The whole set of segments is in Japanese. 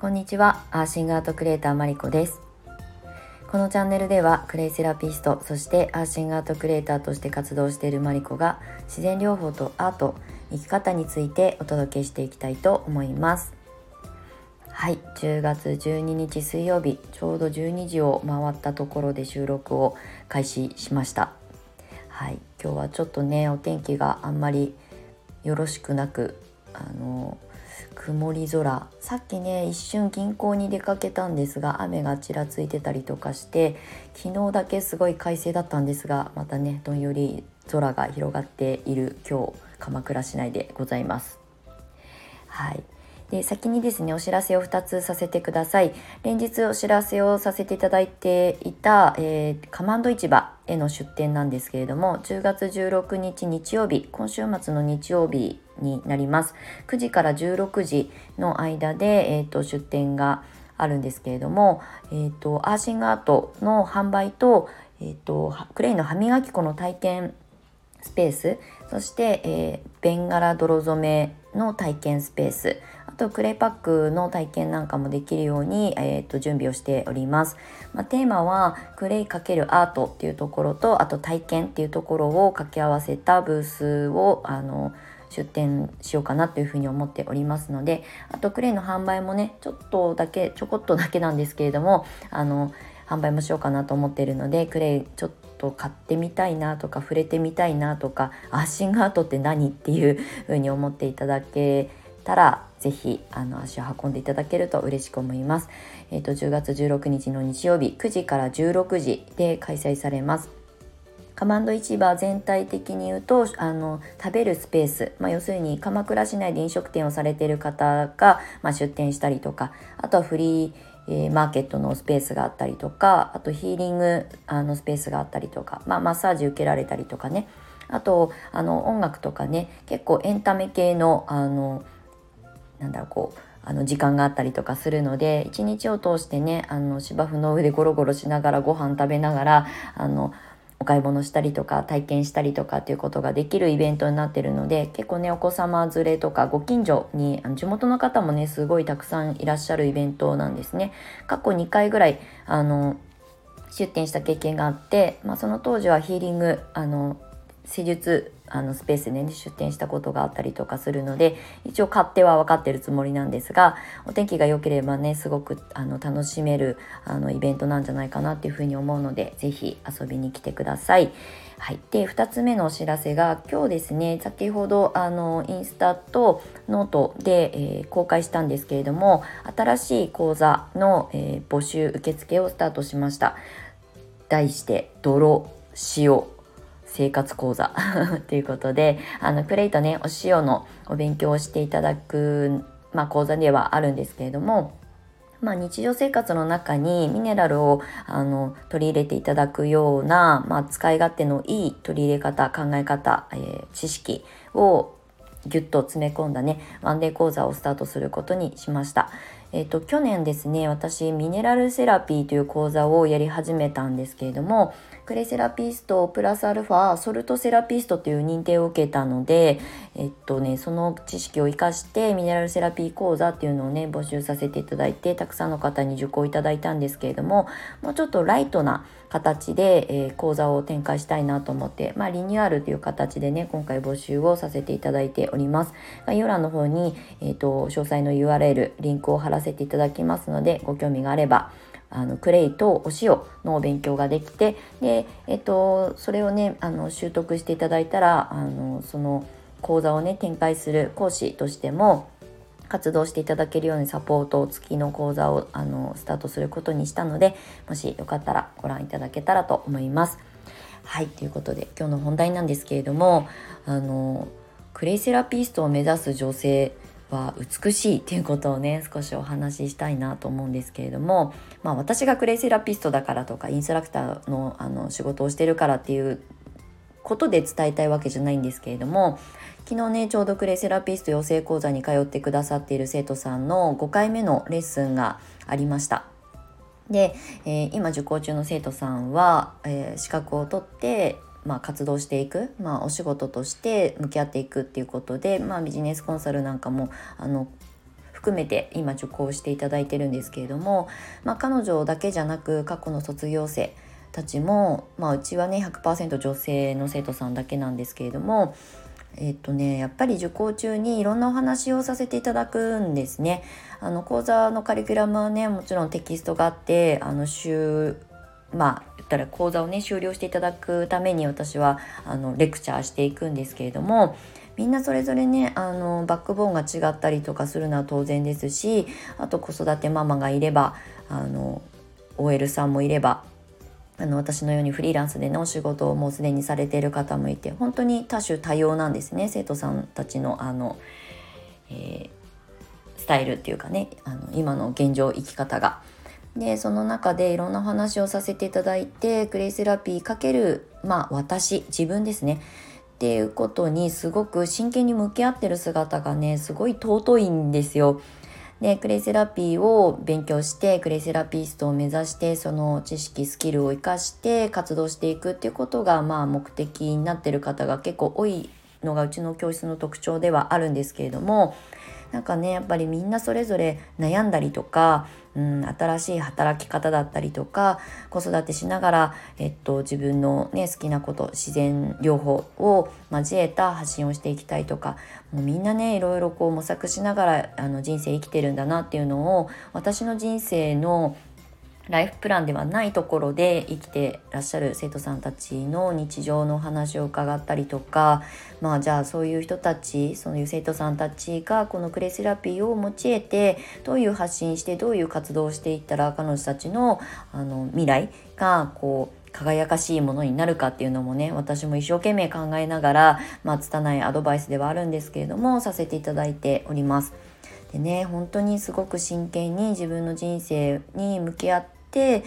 こんにちは。アーシングアートクリエイターマリコです。このチャンネルではクレイセラピストそしてアーシングアートクリエイターとして活動しているマリコが自然療法とアート生き方についてお届けしていきたいと思います。はい。10月12日水曜日ちょうど12時を回ったところで収録を開始しました。はい。今日はちょっとねお天気があんまりよろしくなくあの曇り空。さっきね一瞬銀行に出かけたんですが雨がちらついてたりとかして昨日だけすごい快晴だったんですがまたねどんより空が広がっている今日鎌倉市内でございます。はい。で先にですねお知らせを2つさせてください。連日お知らせをさせていただいていた、えー、カマンド市場。への出店なんですけれども10月16日日曜日今週末の日曜日になります。9時から16時の間で、えーと、出店があるんですけれども、えーと、アーシングアートの販売と,、えーと、クレイの歯磨き粉の体験スペースそして、えー、ベンガラ泥染めの体験スペースとクレイパックの体験なんかもできるように、えーと、準備をしております、まあ、テーマはクレイ×アートっていうところとあと体験っていうところを掛け合わせたブースをあの出店しようかなというふうに思っておりますのであとクレイの販売もねちょっとだけちょこっとだけなんですけれどもあの販売もしようかなと思っているのでクレイちょっと買ってみたいなとか触れてみたいなとかアッシングアートって何っていうふうに思っていただけたらぜひあの足を運んでいただけると嬉しく思います。えっ、ー、と10月16日の日曜日9時から16時で開催されます。カマンド市場全体的に言うとあの食べるスペース、まあ、要するに鎌倉市内で飲食店をされている方が、まあ、出店したりとかあとはフリー、マーケットのスペースがあったりとかあとヒーリングのスペースがあったりとか、まあ、マッサージ受けられたりとかねあとあの音楽とかね結構エンタメ系のあのなんだろうこうあの時間があったりとかするので一日を通してねあの芝生の上でゴロゴロしながらご飯食べながらあのお買い物したりとか体験したりとかっていうことができるイベントになってるので結構ねお子様連れとかご近所に地元の方もねすごいたくさんいらっしゃるイベントなんですね。過去2回ぐらいあの出店した経験があって、まあ、その当時はヒーリングあの施術あのスペースでね出店したことがあったりとかするので一応勝手は分かってるつもりなんですがお天気が良ければねすごくあの楽しめるあのイベントなんじゃないかなっていうふうに思うので是非遊びに来てください。はい、で2つ目のお知らせが今日ですね先ほどあのインスタとノートで、えー、公開したんですけれども新しい講座の、えー、募集受付をスタートしました。題して「泥塩生活講座 ということであのクレイとねお塩のお勉強をしていただく、まあ、講座ではあるんですけれどもまあ、日常生活の中にミネラルをあの取り入れていただくような、まあ、使い勝手のいい取り入れ方考え方、えー、知識をぎゅっと詰め込んだねワンデー講座をスタートすることにしました。えっ、と去年ですね私ミネラルセラピーという講座をやり始めたんですけれどもクレセラピストプラスアルファソルトセラピストという認定を受けたので、えっとね、その知識を生かしてミネラルセラピー講座っていうのをね募集させていただいてたくさんの方に受講いただいたんですけれどももうちょっとライトな形で、えー、講座を展開したいなと思って、まあ、リニューアルという形でね今回募集をさせていただいております。概要欄の方に、えーと、詳細の URL リンクを貼らせていただきますのでご興味があればあのクレイとお塩のお勉強ができてで、えっと、それをねあの習得していただいたらあのその講座をね展開する講師としても活動していただけるようにサポート付きの講座をあのスタートすることにしたのでもしよかったらご覧いただけたらと思います。はいということで今日の本題なんですけれどもあのクレイセラピストを目指す女性は美しいっていうことをね少しお話ししたいなと思うんですけれども、まあ、私がクレイセラピストだからとかインストラクターのあの仕事をしてるからっていうことで伝えたいわけじゃないんですけれども昨日ねちょうどクレイセラピスト養成講座に通ってくださっている生徒さんの5回目のレッスンがありました。で、えー、今受講中の生徒さんは、えー、資格を取ってまあ、活動していく、まあ、お仕事として向き合っていくっていうことで、まあ、ビジネスコンサルなんかもあの含めて今受講していただいてるんですけれども、まあ、彼女だけじゃなく過去の卒業生たちも、まあ、うちはね100%女性の生徒さんだけなんですけれどもえっとね、やっぱり受講中にいろんなお話をさせていただくんですね。あの講座のカリキュラムはねもちろんテキストがあってあの週まあ言ったら講座をね終了していただくために私はあのレクチャーしていくんですけれどもみんなそれぞれねあのバックボーンが違ったりとかするのは当然ですしあと子育てママがいればあの OL さんもいればあの私のようにフリーランスでのお仕事をもうすでにされている方もいて本当に多種多様なんですね生徒さんたちのあの、えー、スタイルっていうかねあの今の現状生き方が。でその中でいろんな話をさせていただいてクレイセラピーかけるまあ私自分ですねっていうことにすごく真剣に向き合ってる姿がねすごい尊いんですよ。でクレイセラピーを勉強してクレイセラピストを目指してその知識スキルを生かして活動していくっていうことがまあ目的になってる方が結構多いのがうちの教室の特徴ではあるんですけれどもなんかねやっぱりみんなそれぞれ悩んだりとかうん、新しい働き方だったりとか子育てしながら、えっと、自分の、ね、好きなこと自然療法を交えた発信をしていきたいとかもうみんなねいろいろこう模索しながらあの人生生きてるんだなっていうのを私の人生のライフプランではないところで生きてらっしゃる生徒さんたちの日常のお話を伺ったりとかまあじゃあそういう人たちそういう生徒さんたちがこのクレイセラピーを用いてどういう発信してどういう活動をしていったら彼女たちのあの未来がこう輝かしいものになるかっていうのもね私も一生懸命考えながらまあ拙いアドバイスではあるんですけれどもさせていただいております。でね本当にすごく真剣に自分の人生に向き合ってって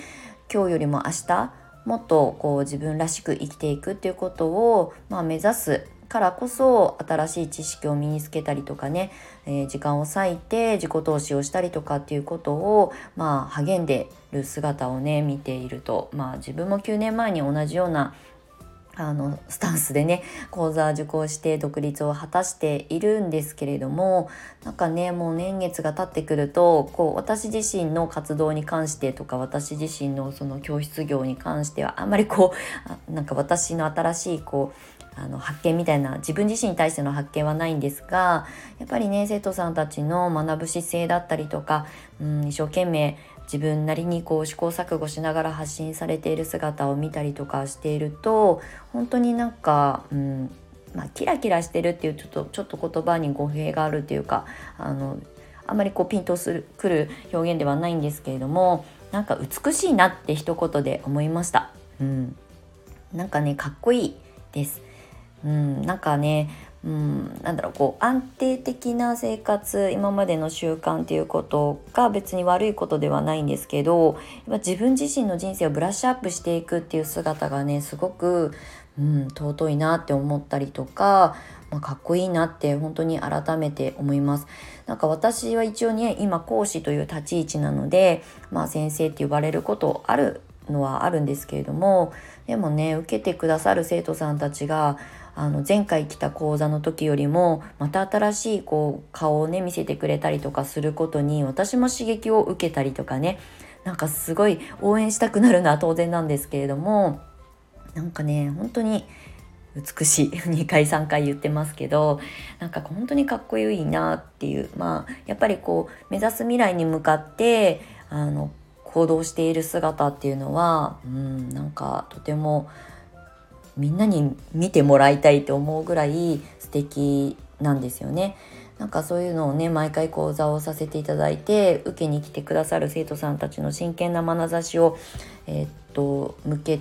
今日よりも明日もっとこう自分らしく生きていくっていうことを、まあ、目指すからこそ新しい知識を身につけたりとかね、えー、時間を割いて自己投資をしたりとかっていうことを、まあ、励んでる姿をね見ていると、まあ、自分も9年前に同じようなあのスタンスでね講座受講して独立を果たしているんですけれどもなんかねもう年月が経ってくるとこう私自身の活動に関してとか私自身のその教室業に関してはあんまりこうなんか私の新しいこうあの発見みたいな自分自身に対しての発見はないんですがやっぱりね生徒さんたちの学ぶ姿勢だったりとか、うん、一生懸命自分なりにこう試行錯誤しながら発信されている姿を見たりとかしていると本当になんか、うんまあ、キラキラしてるっていうちょっとちょっと言葉に語弊があるっていうかあのあんまりこうピンとするくる表現ではないんですけれどもなんか美しいなって一言で思いました。うん、なんかねかっこいいです。うん、なんかねうん、なんだろうこう安定的な生活今までの習慣っていうことが別に悪いことではないんですけどやっぱ自分自身の人生をブラッシュアップしていくっていう姿がねすごく、うん、尊いなって思ったりとか、まあ、かっこいいなって本当に改めて思います。なんか私は一応ね今講師という立ち位置なので、まあ、先生って呼ばれることあるのはあるんですけれどもでもね受けてくださる生徒さんたちがあの前回来た講座の時よりもまた新しいこう顔をね見せてくれたりとかすることに私も刺激を受けたりとかねなんかすごい応援したくなるのは当然なんですけれどもなんかね本当に美しい2回3回言ってますけどなんか本当にかっこいいなっていうまあやっぱりこう目指す未来に向かってあの行動している姿っていうのはうんなんかとてもみんなに見てもらいたいと思うぐらい素敵なんですよね。なんかそういうのをね毎回講座をさせていただいて受けに来てくださる生徒さんたちの真剣な眼差しを、えー、っと向け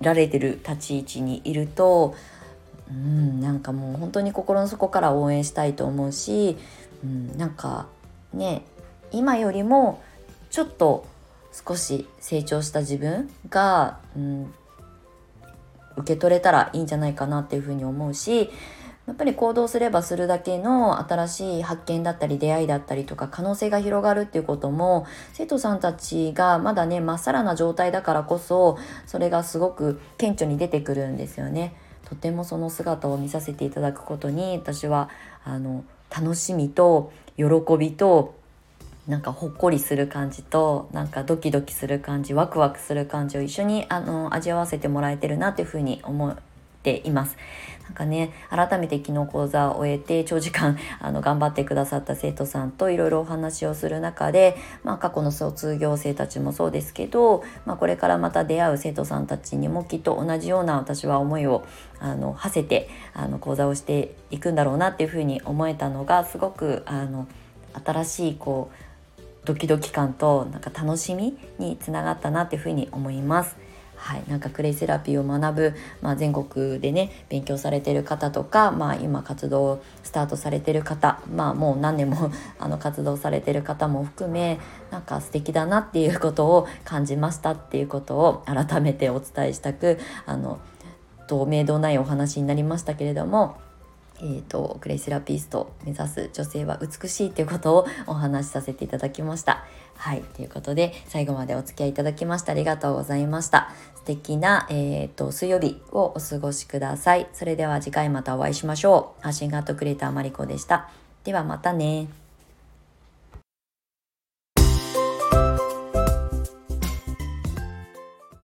られてる立ち位置にいるとうんなんかもう本当に心の底から応援したいと思うし、うん、なんかね今よりもちょっと少し成長した自分が、うん、受け取れたらいいんじゃないかなっていうふうに思うしやっぱり行動すればするだけの新しい発見だったり出会いだったりとか可能性が広がるっていうことも生徒さんたちがまだねまっさらな状態だからこそそれがすごく顕著に出てくるんですよね。とてもその姿を見させていただくことに私はあの楽しみと喜びとなんかほっこりする感じとなんかドキドキする感じワクワクする感じを一緒にあの味わわせてもらえてるなというふうに思っています。なんかね改めて昨日講座を終えて長時間 あの頑張ってくださった生徒さんといろいろお話をする中で、まあ、過去の卒業生たちもそうですけど、まあ、これからまた出会う生徒さんたちにもきっと同じような私は思いをあの馳せてあの講座をしていくんだろうなっていうふうに思えたのがすごくあの新しいこうドキドキ感となんか楽しみにつながったなっていうふうに思います。はい、なんかクレイセラピーを学ぶ、まあ、全国でね勉強されてる方とか、まあ、今活動スタートされてる方、まあ、もう何年も あの活動されてる方も含めなんか素敵だなっていうことを感じましたっていうことを改めてお伝えしたくあの透明度ないお話になりましたけれどもえーと、クレイセラピスト目指す女性は美しいということをお話しさせていただきました。はい、ということで最後までお付き合いいただきましてありがとうございました。素敵な、えーと、水曜日をお過ごしください。それでは次回またお会いしましょう。アシンガートクレーターマリコでした。ではまたね。